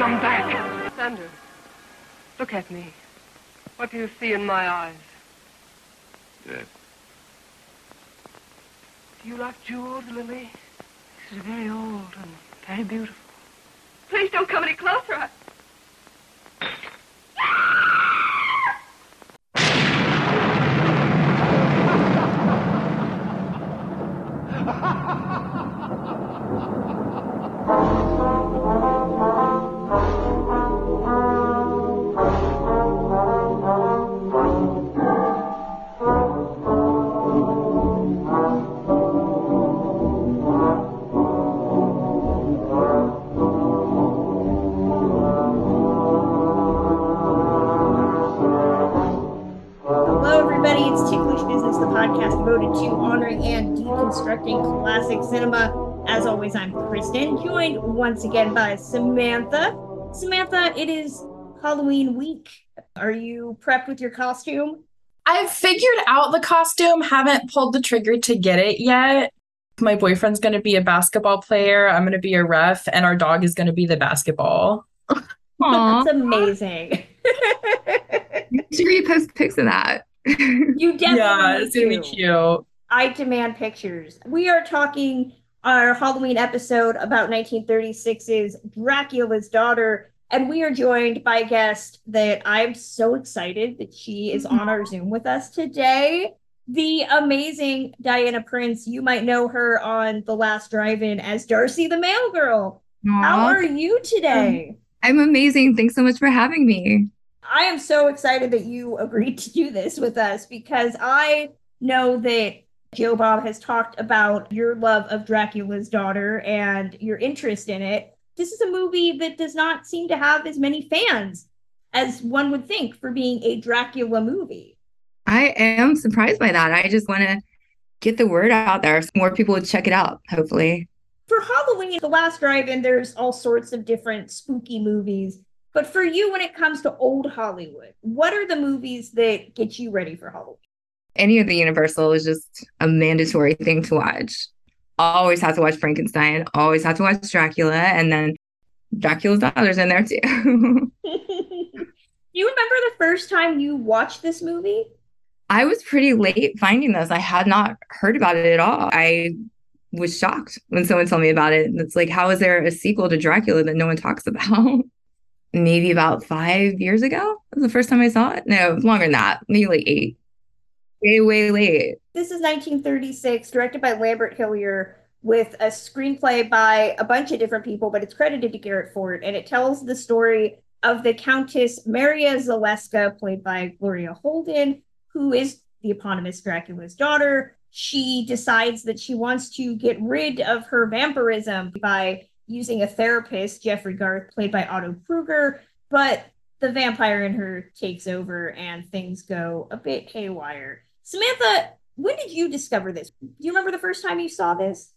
come back. Sandor, look at me. What do you see in my eyes? Death. Do you like jewels, Lily? This is very old and very beautiful. Please don't come any closer. I... classic cinema. As always, I'm Kristen, joined once again by Samantha. Samantha, it is Halloween week. Are you prepped with your costume? I've figured out the costume, haven't pulled the trigger to get it yet. My boyfriend's going to be a basketball player, I'm going to be a ref, and our dog is going to be the basketball. That's amazing. make sure you post pics of that. you definitely yeah, it's going to be cute. I demand pictures. We are talking our Halloween episode about 1936's Dracula's Daughter, and we are joined by a guest that I'm so excited that she is on our Zoom with us today. The amazing Diana Prince. You might know her on The Last Drive-In as Darcy the Mail Girl. How are you today? I'm amazing. Thanks so much for having me. I am so excited that you agreed to do this with us because I know that Joe Bob has talked about your love of Dracula's daughter and your interest in it. This is a movie that does not seem to have as many fans as one would think for being a Dracula movie. I am surprised by that. I just want to get the word out there so more people would check it out, hopefully. For Halloween, the last drive in, there's all sorts of different spooky movies. But for you, when it comes to old Hollywood, what are the movies that get you ready for Halloween? Any of the Universal is just a mandatory thing to watch. Always have to watch Frankenstein, always have to watch Dracula, and then Dracula's daughter's in there too. Do you remember the first time you watched this movie? I was pretty late finding this. I had not heard about it at all. I was shocked when someone told me about it. And it's like, how is there a sequel to Dracula that no one talks about? Maybe about five years ago was the first time I saw it. No, longer than that. Maybe like eight. Way, way late. This is 1936, directed by Lambert Hillyer, with a screenplay by a bunch of different people, but it's credited to Garrett Fort, and it tells the story of the Countess Maria Zaleska, played by Gloria Holden, who is the eponymous Dracula's daughter. She decides that she wants to get rid of her vampirism by using a therapist, Jeffrey Garth, played by Otto Kruger, but the vampire in her takes over and things go a bit haywire. Samantha, when did you discover this? Do you remember the first time you saw this?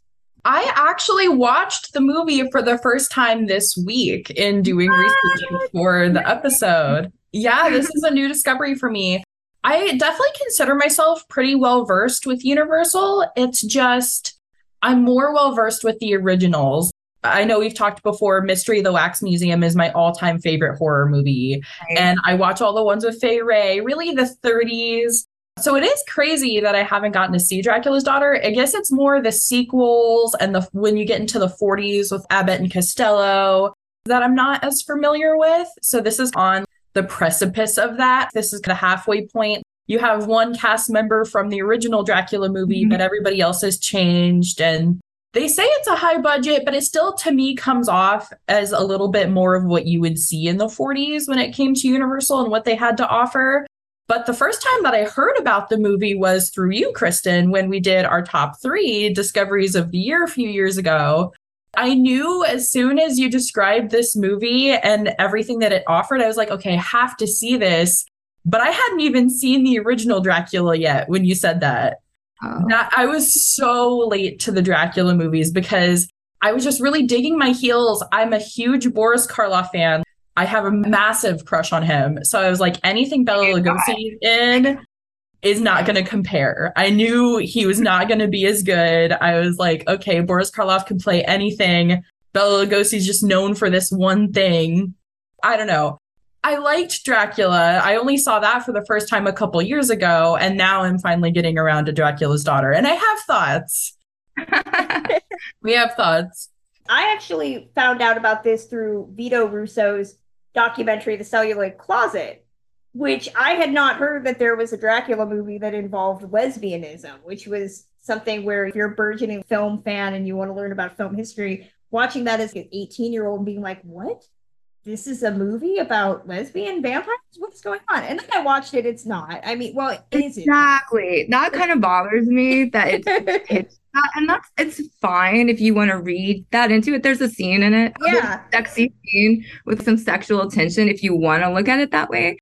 I actually watched the movie for the first time this week in doing ah, research for the episode. Yeah, this is a new discovery for me. I definitely consider myself pretty well versed with Universal. It's just I'm more well versed with the originals. I know we've talked before. Mystery of the Wax Museum is my all-time favorite horror movie, and I watch all the ones with Fay Wray, really the 30s. So it is crazy that I haven't gotten to see Dracula's Daughter. I guess it's more the sequels and the when you get into the 40s with Abbott and Costello that I'm not as familiar with. So this is on the precipice of that. This is the halfway point. You have one cast member from the original Dracula movie, Mhm. but everybody else has changed and they say it's a high budget, but it still to me comes off as a little bit more of what you would see in the 40s when it came to Universal and what they had to offer. But the first time that I heard about the movie was through you, Kristen, when we did our top three discoveries of the year a few years ago. I knew as soon as you described this movie and everything that it offered, I was like, okay, I have to see this. But I hadn't even seen the original Dracula yet when you said that. Oh. That I was so late to the Dracula movies because I was just really digging my heels. I'm a huge Boris Karloff fan. I have a massive crush on him. So I was like, anything Bela Lugosi in is not going to compare. I knew he was not going to be as good. I was like, okay, Boris Karloff can play anything. Bela Lugosi's just known for this one thing. I don't know. I liked Dracula. I only saw that for the first time a couple years ago, and now I'm finally getting around to Dracula's daughter. And I have thoughts. we have thoughts. I actually found out about this through Vito Russo's documentary, The Celluloid Closet, which I had not heard that there was a Dracula movie that involved lesbianism, which was something where if you're a burgeoning film fan and you want to learn about film history, watching that as an 18 year old and being like, what? This is a movie about lesbian vampires? What's going on? And then I watched it. It's not. I mean, well, it is. Exactly. That kind of bothers me that it's pitched that, and that's it's fine if you want to read that into it. There's a scene in it, Yeah. sexy scene with some sexual tension. If you want to look at it that way,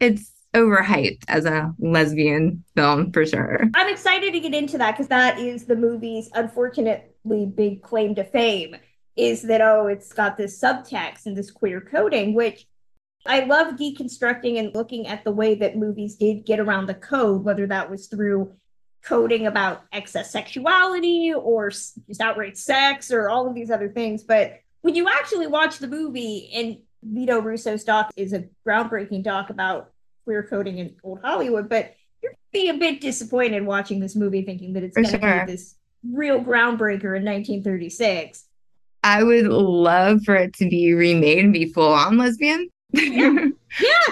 it's overhyped as a lesbian film for sure. I'm excited to get into that because that is the movie's unfortunately big claim to fame is that oh it's got this subtext and this queer coding which I love deconstructing and looking at the way that movies did get around the code whether that was through coding about excess sexuality or s- just outright sex or all of these other things but when you actually watch the movie and Vito Russo's doc is a groundbreaking doc about queer coding in old Hollywood but you're be a bit disappointed watching this movie thinking that it's going to sure. be this real groundbreaker in 1936 I would love for it to be remade and be full on lesbian. yeah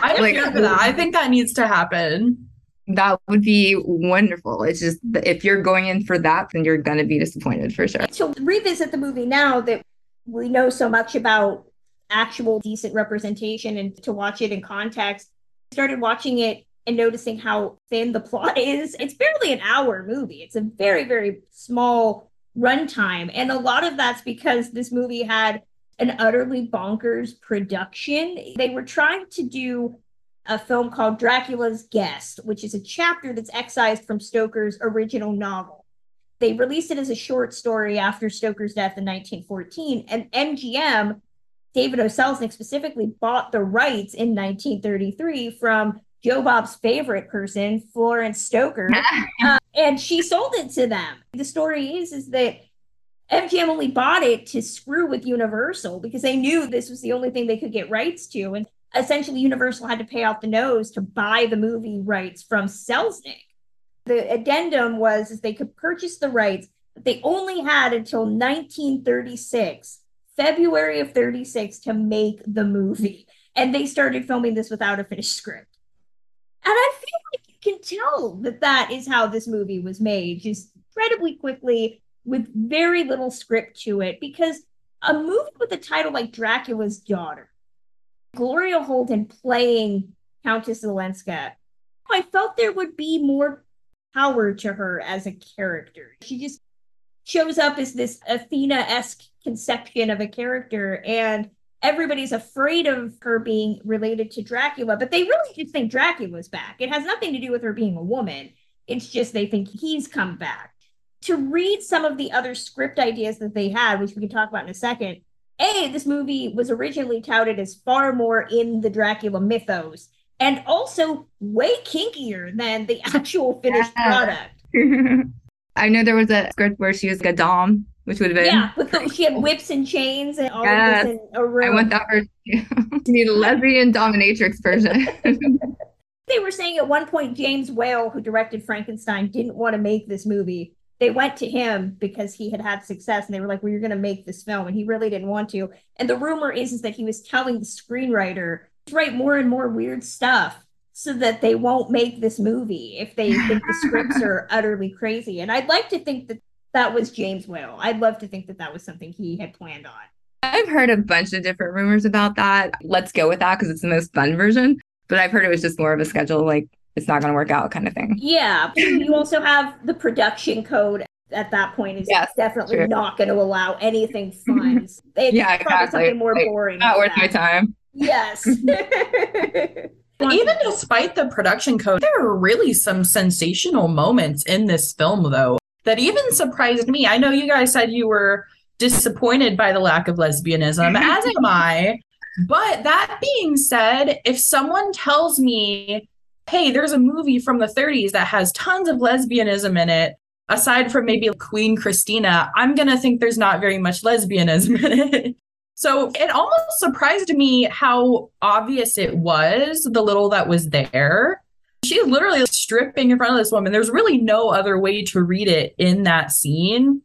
I'm Like- here for that. I think that needs to happen. That would be wonderful. It's just if you're going in for that, then you're gonna be disappointed for sure. to revisit the movie now that we know so much about actual decent representation and to watch it in context started watching it and noticing how thin the plot is it's barely an hour movie it's a very very small runtime and a lot of that's because this movie had an utterly bonkers production they were trying to do a film called Dracula's Guest, which is a chapter that's excised from Stoker's original novel they released it as a short story after Stoker's death in 1914. And MGM, David O. Selznick specifically, bought the rights in 1933 from Joe Bob's favorite person, Florence Stoker, uh, and she sold it to them. The story is is that MGM only bought it to screw with Universal because they knew this was the only thing they could get rights to, and essentially Universal had to pay out the nose to buy the movie rights from Selznick. The addendum was is they could purchase the rights but they only had until 1936 february of 36 to make the movie. And they started filming this without a finished script. And i feel like you can tell that that is how this movie was made just incredibly quickly with very little script to it because a movie with a title like dracula's daughter gloria holden playing countess zelenska i felt there would be more power to her as a character. She just shows up as this Athena esque conception of a character, and everybody's afraid of her being related to Dracula, but they really just think Dracula's back. It has nothing to do with her being a woman, it's just they think he's come back. To read some of the other script ideas that they had, which we can talk about in a second, A, this movie was originally touted as far more in the Dracula mythos and also way kinkier than the actual finished Yeah. product. I know there was a script where she was a dom, which would have been. Yeah, with the, she had whips and chains and all Yes. of this in a room. I want that version. you need a lesbian dominatrix version. They were saying at one point James Whale, who directed Frankenstein, didn't want to make this movie. They went to him because he had had success, and they were like, "Well, you're going to make this film," and he really didn't want to. And the rumor is is that he was telling the screenwriter to write more and more weird stuff so that they won't make this movie if they think the scripts are utterly crazy. And I'd like to think that that was James Whale. I'd love to think that that was something he had planned on. I've heard a bunch of different rumors about that. Let's go with that because it's the most fun version. But I've heard it was just more of a schedule, like it's not going to work out kind of thing. Yeah, you also have the production code at that point is Yes, definitely true. not going to allow anything fun. It's Yeah, probably exactly. something more Like, boring. Not than worth my time. Yes. Even despite the production code, there are really some sensational moments in this film, though, that even surprised me. I know you guys said you were disappointed by the lack of lesbianism, as am I. But that being said, if someone tells me, hey, there's a movie from the 30s that has tons of lesbianism in it, aside from maybe Queen Christina, I'm going to think there's not very much lesbianism in it. So it almost surprised me how obvious it was, the little that was there. She's literally stripping in front of this woman. There's really no other way to read it in that scene.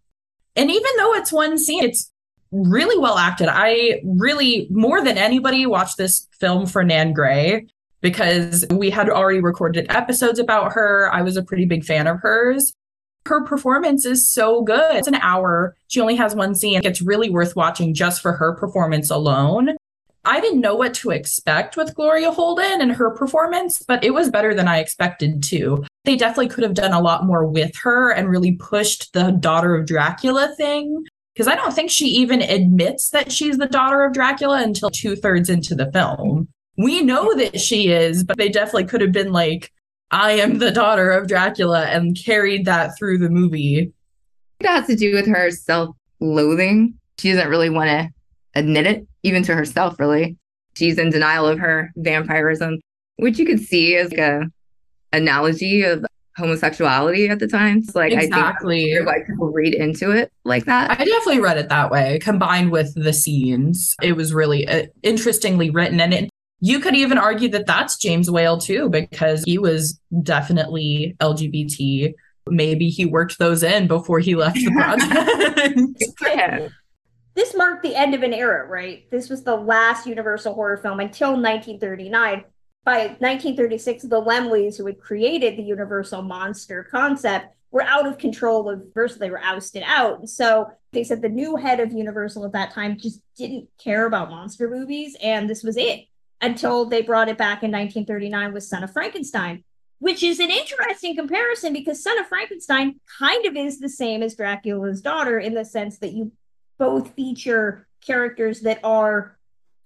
And even though it's one scene, it's really well acted. I really, more than anybody, watched this film for Nan Gray because we had already recorded episodes about her. I was a pretty big fan of hers. Her performance is so good. It's an hour. She only has one scene. It's really worth watching just for her performance alone. I didn't know what to expect with Gloria Holden and her performance, but it was better than I expected too. They definitely could have done a lot more with her and really pushed the daughter of Dracula thing because I don't think she even admits that she's the daughter of Dracula until two thirds into the film. We know that she is, but they definitely could have been like, I am the daughter of Dracula and carried that through the movie. It has to do with her self loathing. She doesn't really want to admit it, even to herself, really. She's in denial of her vampirism, which you could see as like a analogy of homosexuality at the time. So like exactly. I think why people read into it like that. I definitely read it that way, combined with the scenes. It was really uh, interestingly written, and it, you could even argue that that's James Whale too, because he was definitely LGBT. Maybe he worked those in before he left the project. this marked the end of an era, right? This was the last Universal horror film until 1939 by 1936, the Laemmles, who had created the Universal monster concept, were out of control of Universal. They were ousted out. And so they said the new head of Universal at that time just didn't care about monster movies, and this was it until they brought it back in 1939 with Son of Frankenstein, which is an interesting comparison because Son of Frankenstein kind of is the same as Dracula's daughter in the sense that you both feature characters that are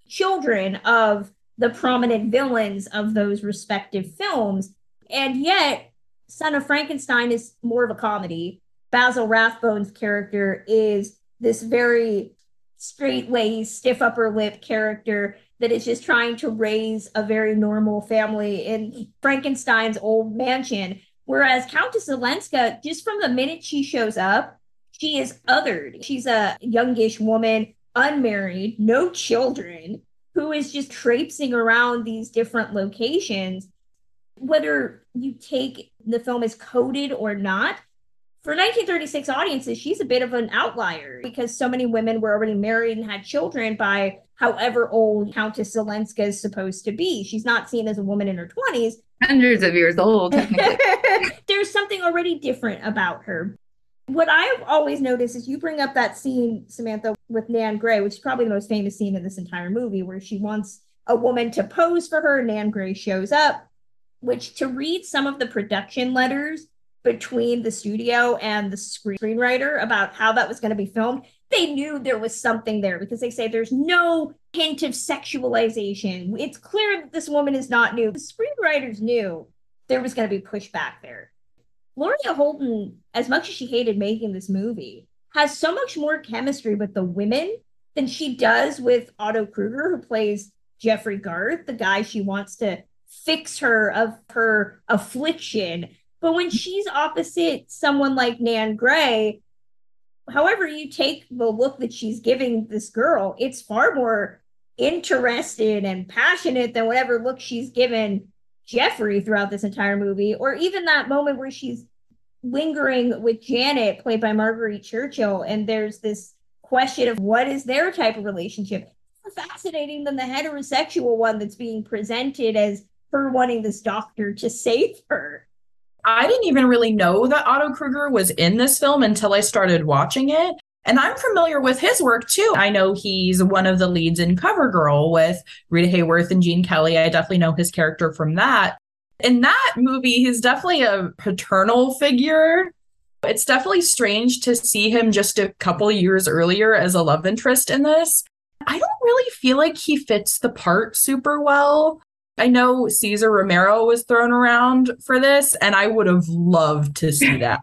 children of the prominent villains of those respective films. And yet, Son of Frankenstein is more of a comedy. Basil Rathbone's character is this very straight laced, stiff upper lip character that is just trying to raise a very normal family in Frankenstein's old mansion. Whereas Countess Olenska, just from the minute she shows up, she is othered. She's a youngish woman, unmarried, no children, who is just traipsing around these different locations. Whether you take the film as coded or not, for 1936 audiences, she's a bit of an outlier because so many women were already married and had children by however old Countess Olenska is supposed to be. She's not seen as a woman in her 20s. Hundreds of years old, There's something already different about her what I've always noticed is you bring up that scene, Samantha, with Nan Gray, which is probably the most famous scene in this entire movie, where she wants a woman to pose for her. Nan Gray shows up, which to read some of the production letters between the studio and the screenwriter about how that was going to be filmed, they knew there was something there because they say there's no hint of sexualization. It's clear that this woman is not new. The screenwriters knew there was going to be pushback there. Gloria Holden, as much as she hated making this movie, has so much more chemistry with the women than she does with Otto Kruger, who plays Jeffrey Garth, the guy she wants to fix her of her affliction. But when she's opposite someone like Nan Gray, however you take the look that she's giving this girl, it's far more interested and passionate than whatever look she's given Jeffrey throughout this entire movie, or even that moment where she's lingering with Janet, played by Marguerite Churchill, and there's this question of what is their type of relationship. More fascinating than the heterosexual one that's being presented as her wanting this doctor to save her. I didn't even really know that Otto Kruger was in this film until I started watching it. And I'm familiar with his work too. I know he's one of the leads in Cover Girl with Rita Hayworth and Gene Kelly. I definitely know his character from that. In that movie, he's definitely a paternal figure. It's definitely strange to see him just a couple years earlier as a love interest in this. I don't really feel like he fits the part super well. I know Cesar Romero was thrown around for this, and I would have loved to see that.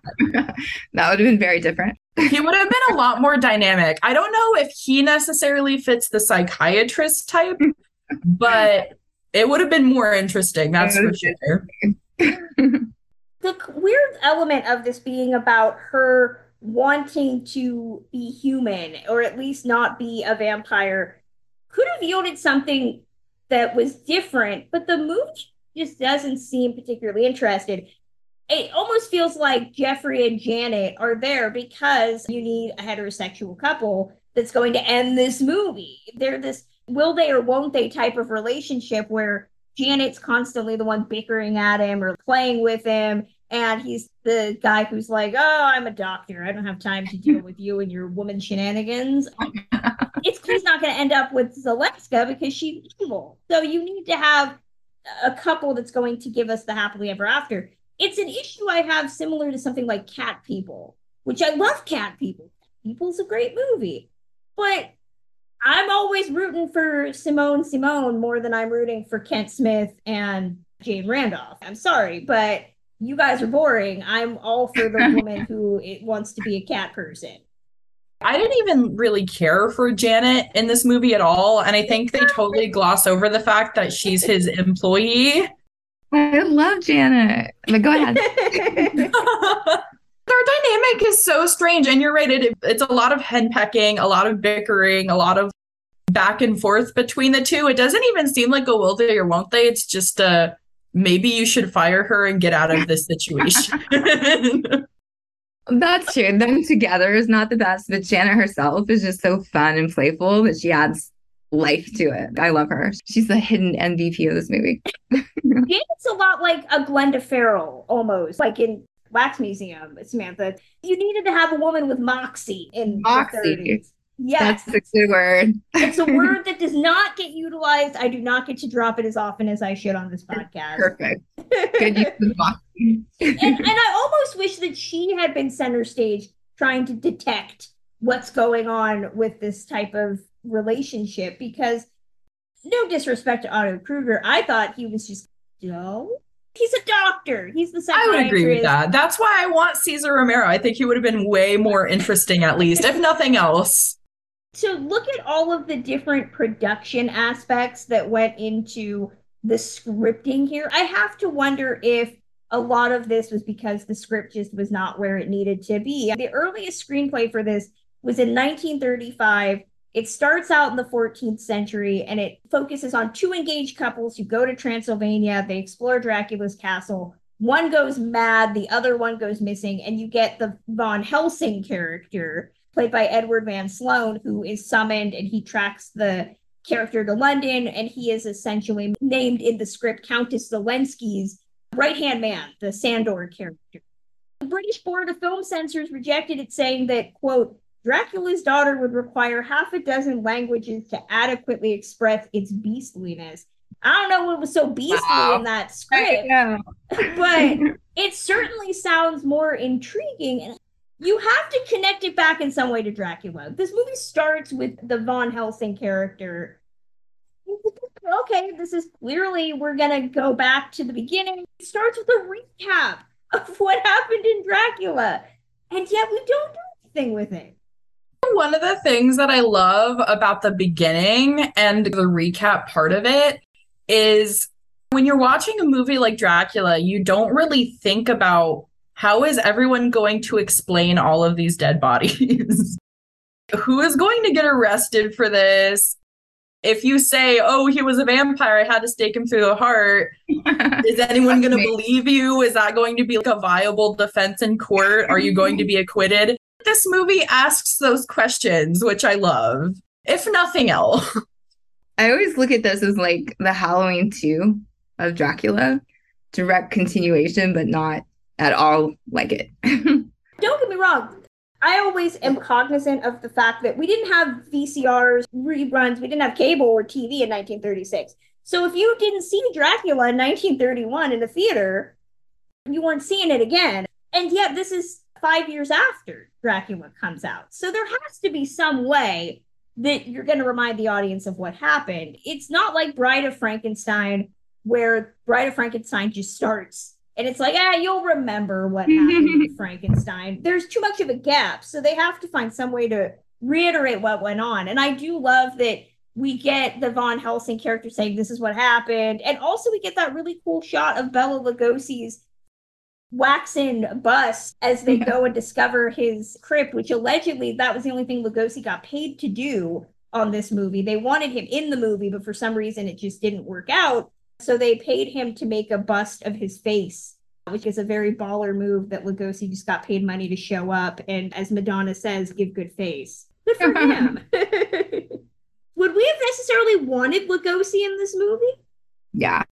that would have been very different he would have been a lot more dynamic. I don't know if he necessarily fits the psychiatrist type, but it would have been more interesting. That's for sure. the weird element of this being about her wanting to be human or at least not be a vampire could have yielded something that was different, but the movie just doesn't seem particularly interested. It almost feels like Jeffrey and Janet are there because you need a heterosexual couple that's going to end this movie. They're this will they or won't they type of relationship where Janet's constantly the one bickering at him or playing with him. And he's the guy who's like, Oh, I'm a doctor. I don't have time to deal with you and your woman shenanigans. it's he's not going to end up with Zaleska because she's evil. So you need to have a couple that's going to give us the happily ever after. It's an issue I have similar to something like Cat People, which I love Cat People. People's a great movie. But I'm always rooting for Simone Simone more than I'm rooting for Kent Smith and Jane Randolph. I'm sorry, but you guys are boring. I'm all for the woman who wants to be a cat person. I didn't even really care for Janet in this movie at all. And I think they totally gloss over the fact that she's his employee. I love Janet. But go ahead. Their dynamic is so strange. And you're right, it, it's a lot of henpecking, a lot of bickering, a lot of back and forth between the two. It doesn't even seem like a will they or won't they. It's just a maybe you should fire her and get out of this situation. That's true. Them together is not the best, but Janet herself is just so fun and playful that she adds life to it. I love her. She's the hidden MVP of this movie. Janet's a lot like a Glenda Farrell almost, like in Wax Museum, Samantha. You needed to have a woman with moxie in moxie. The 30s. Yes. That's a good word. it's a word that does not get utilized. I do not get to drop it as often as I should on this podcast. Perfect. Good use of and, and I almost wish that she had been center stage trying to detect what's going on with this type of relationship because no disrespect to Otto Kruger, I thought he was just no. He's a doctor. He's the I would agree with that. That's why I want Cesar Romero. I think he would have been way more interesting, at least, if nothing else to look at all of the different production aspects that went into the scripting here, I have to wonder if a lot of this was because the script just was not where it needed to be. The earliest screenplay for this was in 1935. It starts out in the 14th century and it focuses on two engaged couples who go to Transylvania. They explore Dracula's castle. One goes mad, the other one goes missing, and you get the Von Helsing character played by Edward Van Sloan, who is summoned and he tracks the character to London, and he is essentially named in the script Countess Zelensky's right hand man, the Sandor character. The British Board of Film Censors rejected it, saying that, quote, Dracula's daughter would require half a dozen languages to adequately express its beastliness. I don't know what was so beastly wow. in that script, but it certainly sounds more intriguing. And you have to connect it back in some way to Dracula. This movie starts with the Von Helsing character. Okay, this is clearly we're gonna go back to the beginning. It starts with a recap of what happened in Dracula, and yet we don't do anything with it. One of the things that I love about the beginning and the recap part of it is when you're watching a movie like Dracula, you don't really think about how is everyone going to explain all of these dead bodies? Who is going to get arrested for this? If you say, oh, he was a vampire, I had to stake him through the heart, is anyone going to believe you? Is that going to be like a viable defense in court? Are you going to be acquitted? This movie asks those questions, which I love, if nothing else. I always look at this as like the Halloween 2 of Dracula, direct continuation, but not at all like it. Don't get me wrong. I always am cognizant of the fact that we didn't have VCRs, reruns, we didn't have cable or TV in 1936. So if you didn't see Dracula in 1931 in the theater, you weren't seeing it again. And yet this is five years after Dracula comes out. So there has to be some way that you're going to remind the audience of what happened. It's not like Bride of Frankenstein, where Bride of Frankenstein just starts and it's like, ah, you'll remember what happened with Frankenstein. There's too much of a gap. So they have to find some way to reiterate what went on. And I do love that we get the Von Helsing character saying this is what happened. And also we get that really cool shot of Bela Lugosi's waxen bust as they go and discover his crypt, which allegedly that was the only thing Lugosi got paid to do on this movie. They wanted him in the movie, but for some reason it just didn't work out. So they paid him to make a bust of his face, which is a very baller move that Lugosi just got paid money to show up and, as Madonna says, give good face. Good for him. Would we have necessarily wanted Lugosi in this movie? Yeah.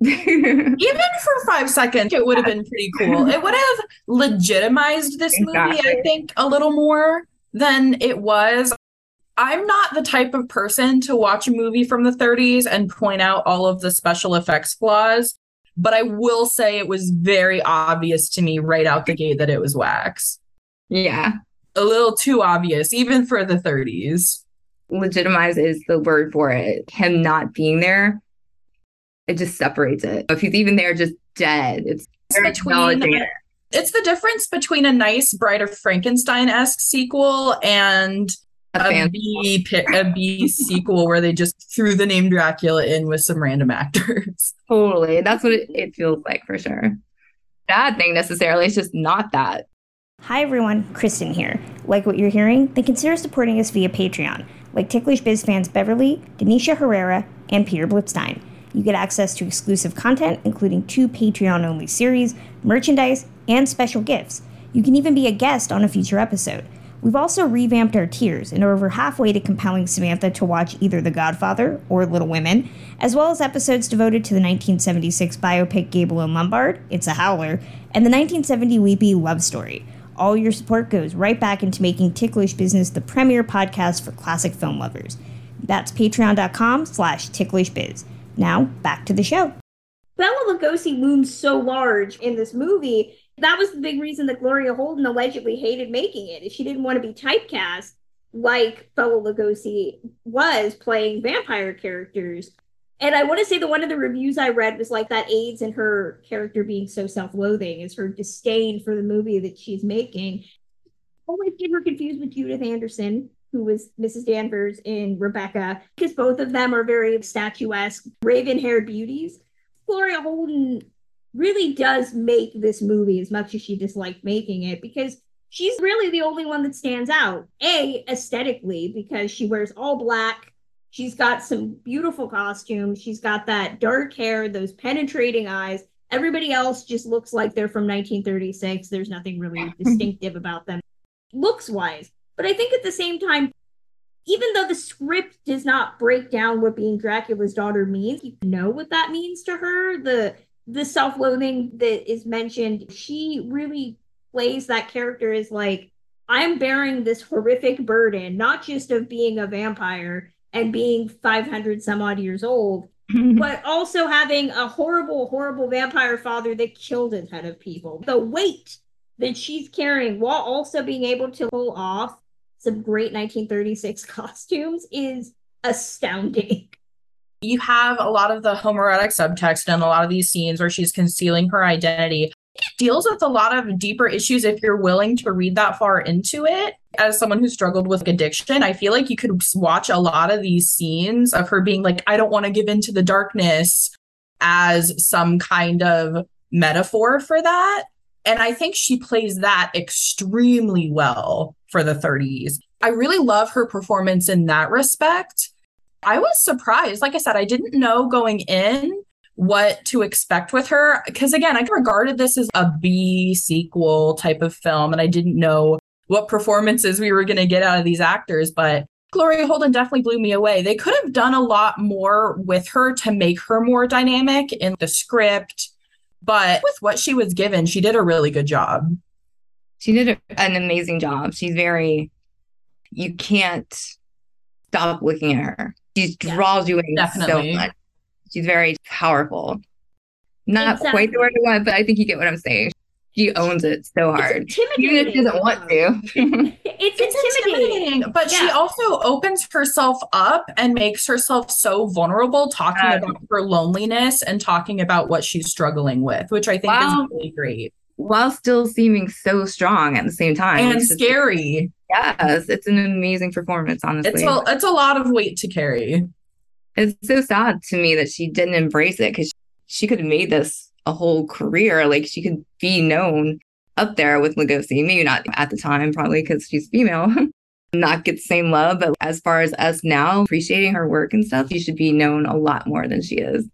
Even for five seconds, it would have been pretty cool. It would have legitimized this movie, I think, a little more than it was. I'm not the type of person to watch a movie from the 30s and point out all of the special effects flaws, but I will say it was very obvious to me right out the gate that it was wax. yeah. A little too obvious, even for the 30s. Legitimize is the word for it. Him not being there, it just separates it. If he's even there, just dead, it's very Between- it. It's the difference between a nice of Frankenstein esque sequel and A a fan. B pi- a B sequel where they just threw the name Dracula in with some random actors. Totally. That's what it, it feels like for sure. Bad thing necessarily. It's just not that. Hi everyone, Kristen here. Like what you're hearing? Then consider supporting us via Patreon, like Ticklish Biz fans Beverly, Denisha Herrera, and Peter Blitzstein. You get access to exclusive content, including two Patreon only series, merchandise, and special gifts. You can even be a guest on a future episode. We've also revamped our tiers and are over halfway to compelling Samantha to watch either The Godfather or Little Women, as well as episodes devoted to the 1976 biopic Gable and Lombard, It's a Howler, and the 1970 Weepy Love Story. All your support goes right back into making Ticklish Business the premier podcast for classic film lovers. That's patreon.com slash ticklishbiz. Now, back to the show. Bela Lugosi looms so large in this movie. That was the big reason that Gloria Holden allegedly hated making it. Is she didn't want to be typecast like Bela Lugosi was playing vampire characters. And I want to say that one of the reviews I read was like that aids in her character being so self-loathing is her disdain for the movie that she's making. Always get her confused with Judith Anderson, who was Mrs. Danvers in Rebecca, because both of them are very statuesque, raven-haired beauties. Gloria Holden really does make this movie as much as she disliked making it because she's really the only one that stands out. A, aesthetically, because she wears all black. She's got some beautiful costumes. She's got that dark hair, those penetrating eyes. Everybody else just looks like they're from 1936. There's nothing really distinctive about them, looks wise. But I think at the same time, even though the script does not break down what being Dracula's daughter means, you know what that means to her. The the self-loathing that is mentioned, she really plays that character as like, I'm bearing this horrific burden, not just of being a vampire and being 500 some odd years old, but also having a horrible, horrible vampire father that killed a ton of people. The weight that she's carrying while also being able to pull off some great 1936 costumes is astounding. You have a lot of the homoerotic subtext in a lot of these scenes where she's concealing her identity. It deals with a lot of deeper issues if you're willing to read that far into it. As someone who struggled with addiction, I feel like you could watch a lot of these scenes of her being like, I don't want to give into the darkness as some kind of metaphor for that. And I think she plays that extremely well for the 30s. I really love her performance in that respect. I was surprised. Like I said, I didn't know going in what to expect with her. Because again, I regarded this as a B sequel type of film, and I didn't know what performances we were going to get out of these actors. But Gloria Holden definitely blew me away. They could have done a lot more with her to make her more dynamic in the script. But with what she was given, she did a really good job. She did an amazing job. She's very, you can't stop looking at her. She Yeah, draws you in definitely. so much. She's very powerful. Not quite the word I want, but I think you get what I'm saying. She owns it so hard. It's Even if she doesn't want to. It's, It's intimidating. intimidating, but she also opens herself up and makes herself so vulnerable, talking Yeah. about her loneliness and talking about what she's struggling with, which I think Wow. is really great While still seeming so strong at the same time. and It's just- scary. Yes, it's an amazing performance, honestly. It's a it's a lot of weight to carry. it's so sad to me that she didn't embrace it because she could have made this a whole career. Like she could be known up there with Lugosi. Maybe not at the time, probably because she's female. not get the same love, but as far as us now appreciating her work and stuff, she should be known a lot more than she is.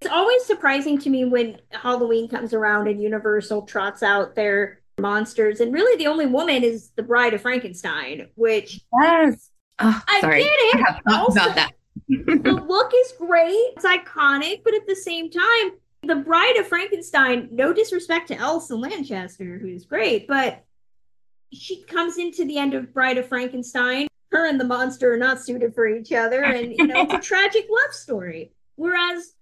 It's always surprising to me when Halloween comes around and Universal trots out their monsters, and really the only woman is the Bride of Frankenstein, which yes, oh, I sorry, get it. I Also- about that. the look is great, it's iconic, but at the same time, the Bride of Frankenstein, no disrespect to Elsa Lanchester, who's great, but she comes into the end of Bride of Frankenstein. Her and the monster are not suited for each other, and you know, it's a tragic love story. Whereas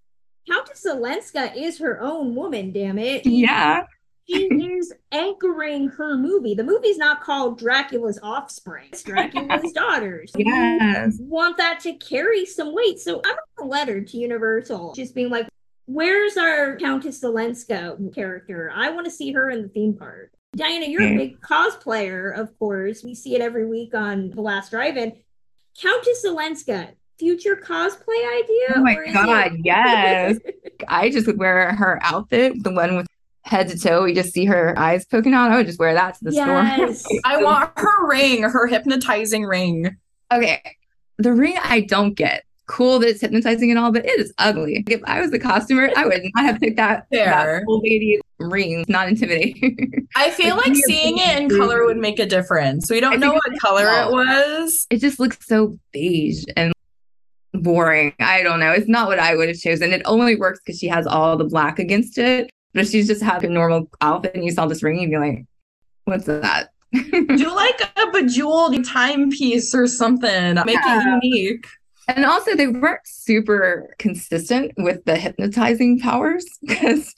Countess Zelenska is her own woman, damn it. yeah, She is anchoring her movie. The movie's not called Dracula's Offspring, it's Dracula's Daughters. yes, want that to carry some weight. So I'm a letter to Universal, just being like, where's our Countess Zelenska character? I want to see her in the theme park. Diana, you're a big cosplayer, of course. We see it every week on The Last Drive-In. Countess Zelenska, future cosplay idea? Oh my God, it- yes. I just would wear her outfit, the one with head to toe. We just see her eyes poking out. I would just wear that to the yes. store. I want her ring, her hypnotizing ring. Okay. The ring I don't get. Cool that it's hypnotizing and all, but it is ugly. If I was the costumer, I would not have picked that, Fair. that old lady ring. Not intimidating. I feel Like, seeing it in color would make a difference. We don't think know what color it was. it just looks so beige and boring. I don't know. It's not what I would have chosen. It only works because she has all the black against it. But if she's just had a normal outfit and you saw this ring, you'd be like, what's that? Do like a bejeweled timepiece or something. Make Yeah. it unique. And also, they weren't super consistent with the hypnotizing powers because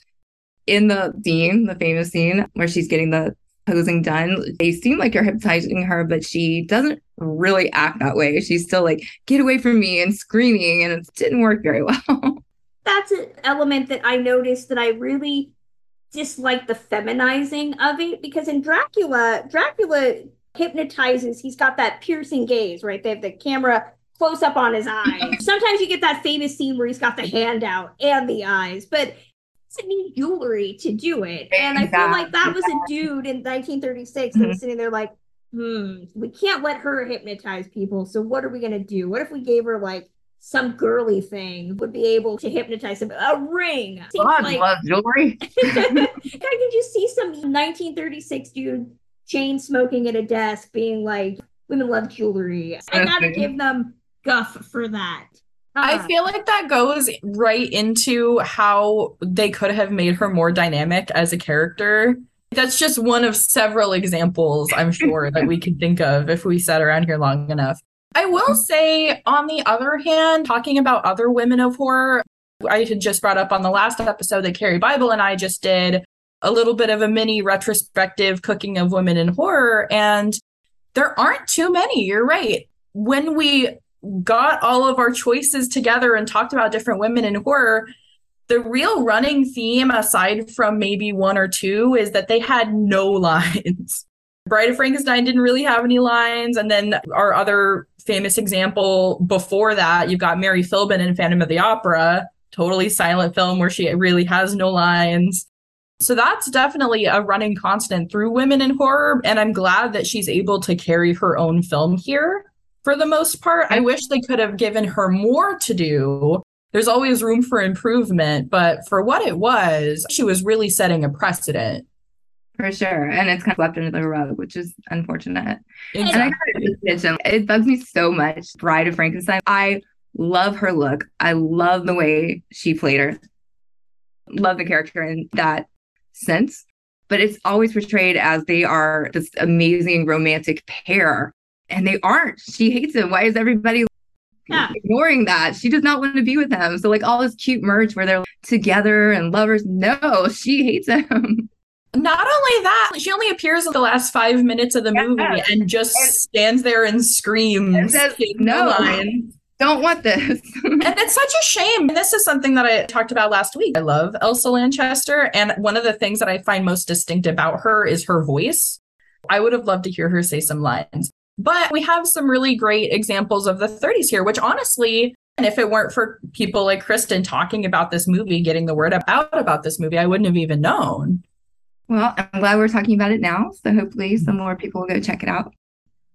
in the scene, the famous scene where she's getting the posing done, they seem like you're hypnotizing her, but she doesn't really act that way. She's still like, get away from me and screaming, and it didn't work very well. That's an element that I noticed that I really dislike the feminizing of it because in Dracula, Dracula hypnotizes, he's got that piercing gaze, right? They have the camera close up on his eyes. Sometimes you get that famous scene where he's got the hand out and the eyes, but doesn't need jewelry to do it. And I feel like that was a dude in 1936 that was sitting there like, hmm, we can't let her hypnotize people. So what are we gonna do? What if we gave her like some girly thing would be able to hypnotize them? A ring. Seems God like love jewelry. I could just see some 1936 dude chain smoking at a desk being like, women love jewelry. I gotta give them guff for that. I Uh, feel like that goes right into how they could have made her more dynamic as a character. That's just one of several examples, I'm sure, that we could think of if we sat around here long enough. I will say, on the other hand, talking about other women of horror, I had just brought up on the last episode that Carrie Bible and I just did a little bit of a mini retrospective cooking of women in horror, and there aren't too many. You're right. When we got all of our choices together and talked about different women in horror, the real running theme, aside from maybe one or two, is that they had no lines. Bride of Frankenstein didn't really have any lines. And then our other famous example before that, you've got Mary Philbin in Phantom of the Opera, totally silent film where she really has no lines. So that's definitely a running constant through women in horror. And I'm glad that she's able to carry her own film here for the most part. I wish they could have given her more to do. There's always room for improvement, but for what it was, she was really setting a precedent. For sure. And it's kind of swept under the rug, which is unfortunate. And I gotta mention, it bugs me so much. Bride of Frankenstein. I love her look. I love the way she played her. Love the character in that sense. But it's always portrayed as they are this amazing romantic pair. And they aren't. She hates him. Why is everybody Yeah. ignoring that? She does not want to be with him. So, like, all this cute merch where they're together and lovers. No, she hates him. Not only that, she only appears in the last five minutes of the movie and just And- stands there and screams. And says, "No." line. Don't want this. And it's such a shame. And this is something that I talked about last week. I love Elsa Lanchester. And one of the things that I find most distinct about her is her voice. I would have loved to hear her say some lines. But we have some really great examples of the 30s here, which honestly, And if it weren't for people like Kristen talking about this movie, getting the word out about this movie, I wouldn't have even known. Well, I'm glad we're talking about it now. So hopefully mm-hmm. some more people will go check it out.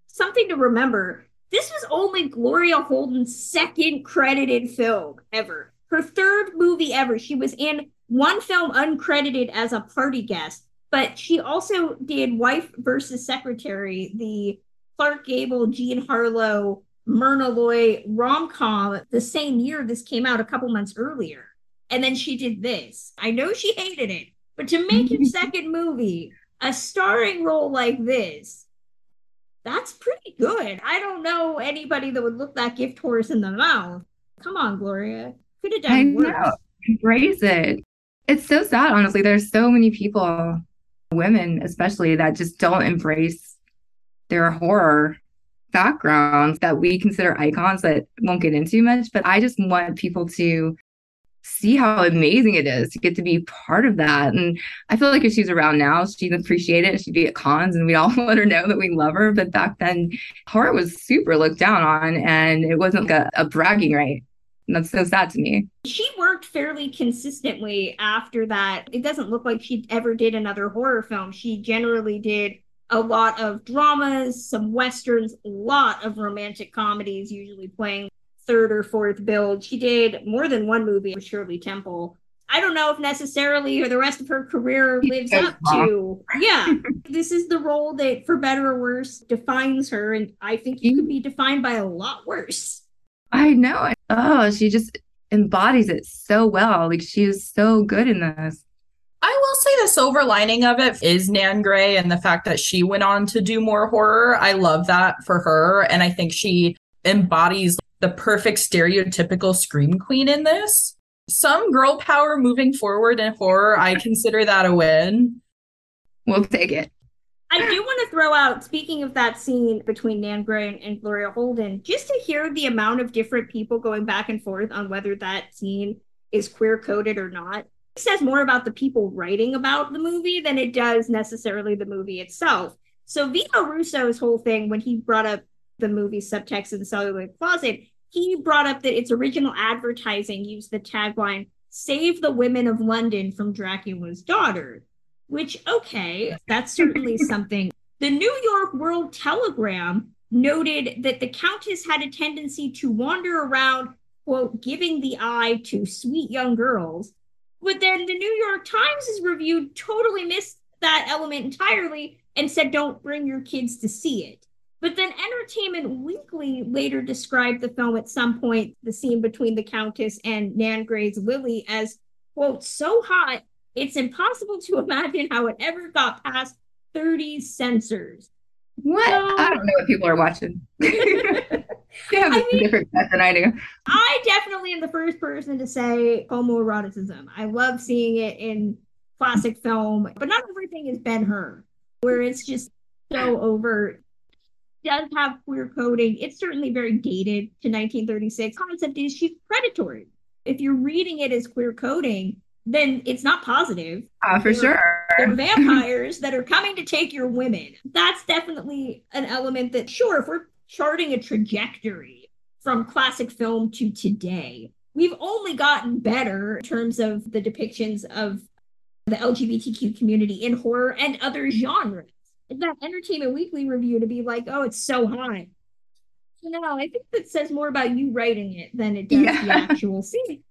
Something to remember this was only Gloria Holden's second credited film ever. Her third movie ever. She was in one film uncredited as a party guest, but she also did Wife versus Secretary, the Clark Gable, Jean Harlow, Myrna Loy rom com the same year this came out a couple months earlier. And then she did this. I know she hated it, but to make your second movie a starring role like this, that's pretty good. I don't know anybody that would look that gift horse in the mouth. Come on, Gloria. Could have done I worse. know. Embrace it. It's so sad, honestly. There's so many people, women especially, that just don't embrace their horror backgrounds that we consider icons that won't get into much. But I just want people to see how amazing it is to get to be part of that. And I feel like if she's around now, she'd appreciate it. She'd be at cons and we'd all let her know that we love her. But back then, horror was super looked down on and it wasn't like a, a bragging right. And that's so sad to me. She worked fairly consistently after that. It doesn't look like she ever did another horror film. She generally did a lot of dramas, some westerns, a lot of romantic comedies, usually playing third or fourth build. She did more than one movie with Shirley Temple. I don't know if necessarily or the rest of her career lives up to. Yeah, this is the role that, for better or worse, defines her. And I think you could be defined by a lot worse. I know. Oh, she just embodies it so well. Like she is so good in this. I will say the silver lining of it is Nan Gray and the fact that she went on to do more horror. I love that for her. And I think she embodies the perfect stereotypical scream queen in this. Some girl power moving forward in horror, I consider that a win. We'll take it. I do want to throw out, speaking of that scene between Nan Gray and, and Gloria Holden, just to hear the amount of different people going back and forth on whether that scene is queer coded or not says more about the people writing about the movie than it does necessarily the movie itself. So Vito Russo's whole thing when he brought up the movie subtext in the celluloid closet, he brought up that its original advertising used the tagline "Save the women of London from Dracula's daughter," which okay, that's certainly something. The New York World Telegram noted that the Countess had a tendency to wander around, quote, giving the eye to sweet young girls but then the New York Times' review totally missed that element entirely and said, don't bring your kids to see it. But then Entertainment Weekly later described the film at some point, the scene between the Countess and Nan Gray's Lily, as, quote, so hot, it's impossible to imagine how it ever got past 30 censors. What? So- I don't know what people are watching. they have I a mean- different set than I do. I definitely am the first person to say homoeroticism. I love seeing it in classic film, but not everything is Ben Hur, where it's just so overt. Does have queer coding. It's certainly very dated to 1936. Concept is she's predatory. If you're reading it as queer coding, then it's not positive. Uh, for They're- sure. They're vampires that are coming to take your women. That's definitely an element that, sure, if we're charting a trajectory from classic film to today, we've only gotten better in terms of the depictions of the LGBTQ community in horror and other genres. That Entertainment Weekly review to be like, oh, it's so hot. No, I think that says more about you writing it than it does the actual scene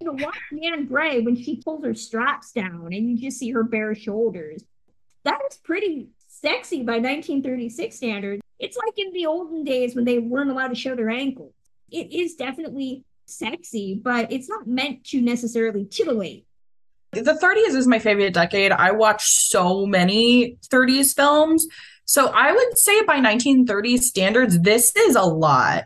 you know, watch Nan Gray when she pulls her straps down and you just see her bare shoulders. That is pretty sexy by 1936 standards. It's like in the olden days when they weren't allowed to show their ankles. It is definitely sexy, but it's not meant to necessarily titillate. The 30s is my favorite decade. I watch so many 30s films. So I would say by 1930s standards, this is a lot.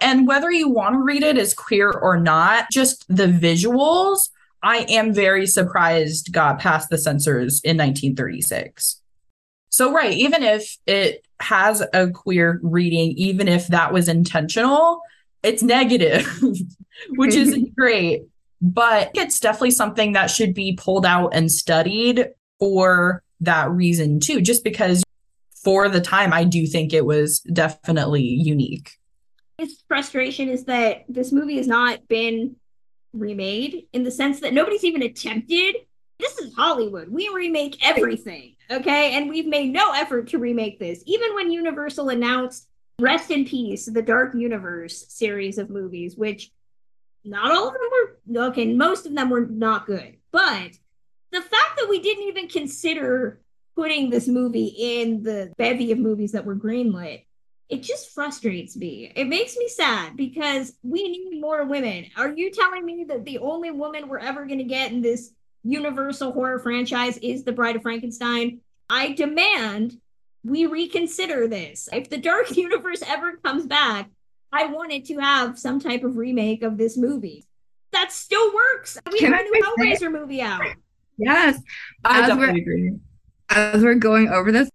And whether you want to read it as queer or not, just the visuals, I am very surprised got past the censors in 1936. So, right, even if it has a queer reading, even if that was intentional, it's negative, which isn't great. But it's definitely something that should be pulled out and studied for that reason, too, just because for the time, I do think it was definitely unique. His frustration is that this movie has not been remade in the sense that nobody's even attempted. This is Hollywood. We remake everything, okay? And we've made no effort to remake this. Even when Universal announced Rest in Peace, the Dark Universe series of movies, which not all of them okay, most of them were not good. But the fact that we didn't even consider putting this movie in the bevy of movies that were greenlit it just frustrates me. It makes me sad because we need more women. Are you telling me that the only woman we're ever going to get in this universal horror franchise is the Bride of Frankenstein? I demand we reconsider this. If the Dark Universe ever comes back, I want it to have some type of remake of this movie. That still works. We Can have a I new say- Hellraiser movie out. Yes. I As definitely we're- agree. As we're going over this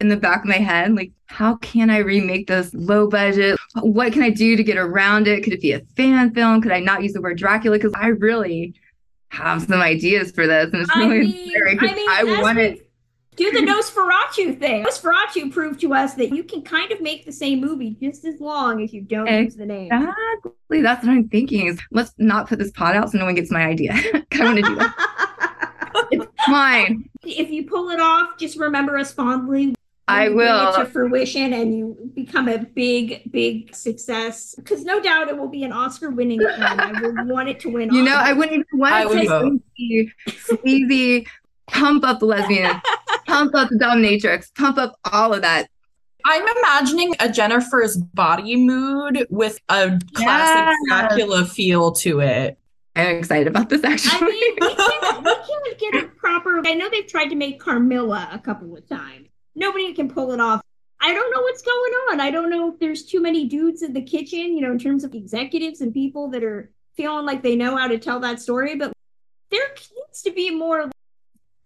in the back of my head, like, how can I remake this low budget? What can I do to get around it? Could it be a fan film? Could I not use the word Dracula? Because I really have some ideas for this. And it's I really mean, scary 'cause I mean, I as want we it. Do the Nosferatu thing. Nosferatu proved to us that you can kind of make the same movie just as long as you don't use the name. Exactly. That's what I'm thinking is let's not put this pot out so no one gets my idea. I want to do that. It's mine. if you pull it off, just remember us fondly. I will. it to fruition and you become a big, big success. Because no doubt it will be an Oscar-winning film. I would want it to win. You know, I wouldn't even want I it would to vote. be sleazy, pump up the lesbian, pump up the dominatrix, pump up all of that. I'm imagining a Jennifer's body mood with a classic Yes. Dracula feel to it. I'm excited about this I actually. mean, we can't, we can't get it proper. I know they've tried to make Carmilla a couple of times. Nobody can pull it off. I don't know what's going on. I don't know if there's too many dudes in the kitchen, you know, in terms of executives and people that are feeling like they know how to tell that story. But there needs to be more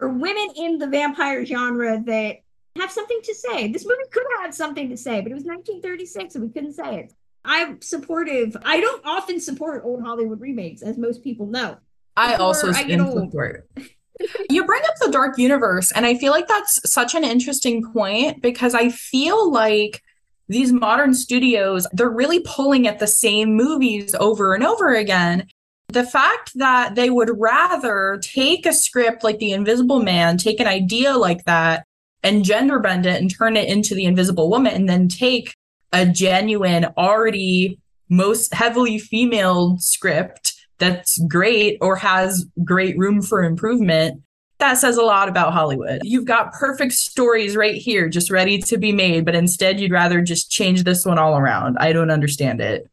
or women in the vampire genre that have something to say. This movie could have had something to say, but it was 1936 and we couldn't say it. I'm supportive. I don't often support old Hollywood remakes, as most people know. I Before also I get old. support. you bring up the dark universe, and I feel like that's such an interesting point because I feel like these modern studios, they're really pulling at the same movies over and over again. The fact that they would rather take a script like The Invisible Man, take an idea like that, and gender bend it and turn it into The Invisible Woman, and then take a genuine, already most heavily female script that's great or has great room for improvement, that says a lot about Hollywood. You've got perfect stories right here, just ready to be made, but instead you'd rather just change this one all around. I don't understand it.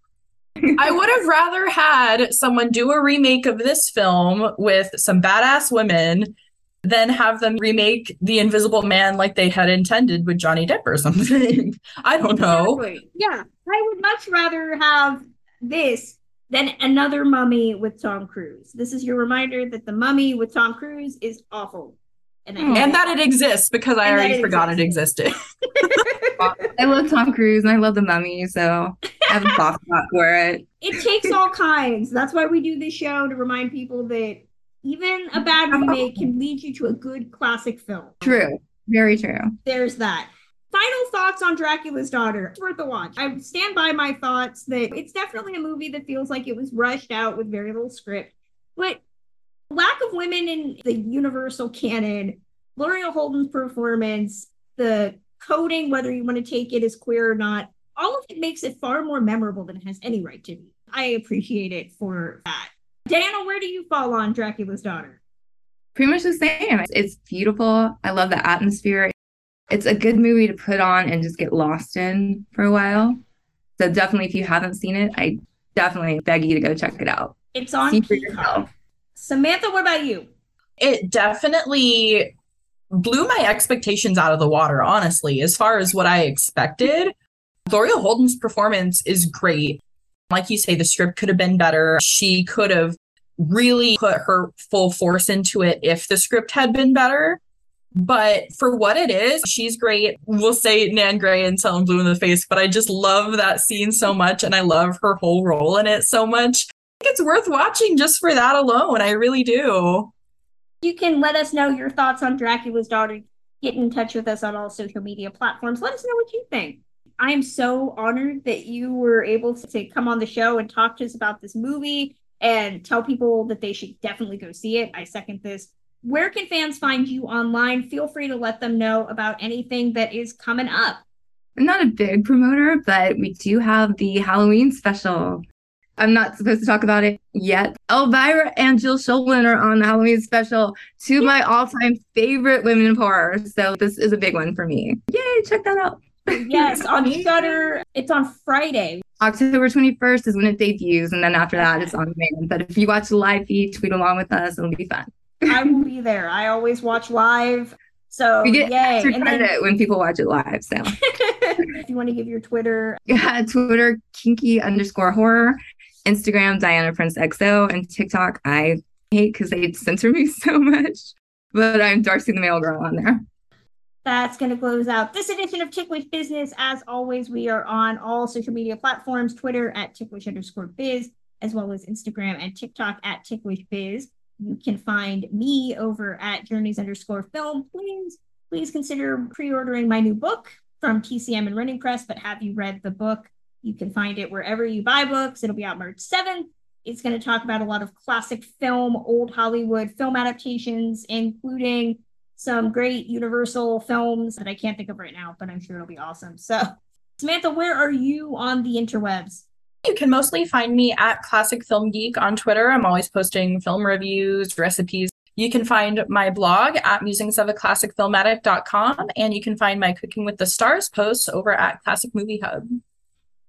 I would have rather had someone do a remake of this film with some badass women than have them remake The Invisible Man like they had intended with Johnny Depp or something. I don't know. Exactly. Yeah, I would much rather have this than another mummy with Tom Cruise. This is your reminder that the mummy with Tom Cruise is awful. And, I hmm. And that it exists because I And already it forgot it existed. I love Tom Cruise and I love the mummy, so I have a soft spot for it. it takes all kinds. That's why we do this show to remind people that even a bad remake can lead you to a good classic film. True. Very true. There's that. Final thoughts on Dracula's Daughter. It's worth a watch. I stand by my thoughts that it's definitely a movie that feels like it was rushed out with very little script. But lack of women in the universal canon, Gloria Holden's performance, the coding, whether you want to take it as queer or not, all of it makes it far more memorable than it has any right to be. I appreciate it for that. Diana, where do you fall on Dracula's Daughter? Pretty much the same. It's beautiful. I love the atmosphere. It's a good movie to put on and just get lost in for a while. So definitely, if you haven't seen it, I definitely beg you to go check it out. It's on See for Peacock. yourself. Samantha, what about you? it definitely blew my expectations out of the water, honestly, as far as what I expected. Gloria Holden's performance is great. Like you say, the script could have been better. She could have really put her full force into it if the script had been better. But for what it is, she's great. We'll say Nan Gray and Selling Blue in the face, but I just love that scene so much and I love her whole role in it so much. I think it's worth watching just for that alone. I really do. You can let us know your thoughts on Dracula's Daughter. Get in touch with us on all social media platforms. Let us know what you think. I'm so honored that you were able to come on the show and talk to us about this movie and tell people that they should definitely go see it. I second this. Where can fans find you online? Feel free to let them know about anything that is coming up. I'm not a big promoter, but we do have the Halloween special. I'm not supposed to talk about it yet. Elvira and Jill Schoelen are on the Halloween special, two of my all time favorite women of horror. So this is a big one for me. Yay, check that out. Yes, on Shudder. It's on Friday. October 21st is when it debuts, and then after that, it's on demand. But if you watch the live feed, tweet along with us, it'll be fun. I will be there. I always watch live. So we get yay. extra And credit then, when people watch it live. So if you want to give your Twitter, yeah, Twitter kinky underscore horror, Instagram Diana Prince XO, and TikTok I hate because they censor me so much. But I'm Darcy the Mail Girl on there. that's going to close out this edition of Ticklish Business. As always, we are on all social media platforms Twitter at ticklish underscore biz, as well as Instagram and TikTok at ticklish biz. You can find me over at journeys underscore film. Please, please consider pre ordering my new book from TCM and Running Press. But have you read the book? You can find it wherever you buy books. It'll be out March 7th. It's going to talk about a lot of classic film, old Hollywood film adaptations, including some great Universal films that I can't think of right now, but I'm sure it'll be awesome. So, Samantha, where are you on the interwebs? You can mostly find me at Classic Film Geek on Twitter. I'm always posting film reviews, recipes. You can find my blog at musingsofaclassicfilmaddict.com, and you can find my Cooking with the Stars posts over at Classic Movie Hub.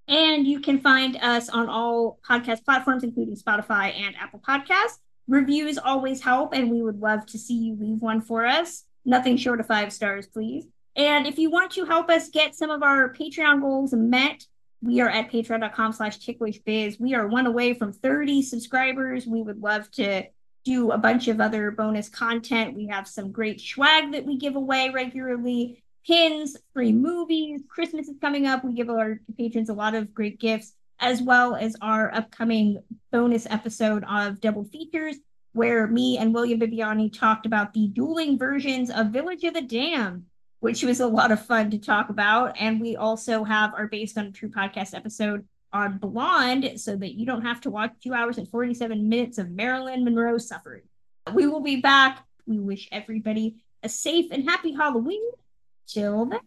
And you can find us on all podcast platforms, including Spotify and Apple Podcasts. Reviews always help, and we would love to see you leave one for us. Nothing short of five stars, please. And if you want to help us get some of our Patreon goals met, we are at patreon.com slash ticklishbiz. We are one away from 30 subscribers. We would love to do a bunch of other bonus content. We have some great swag that we give away regularly pins, free movies. Christmas is coming up. We give our patrons a lot of great gifts, as well as our upcoming bonus episode of Double Features, where me and William Viviani talked about the dueling versions of Village of the Damned, which was a lot of fun to talk about. And we also have our Based on True podcast episode on Blonde, so that you don't have to watch two hours and 47 minutes of Marilyn Monroe suffering. We will be back. We wish everybody a safe and happy Halloween. Then.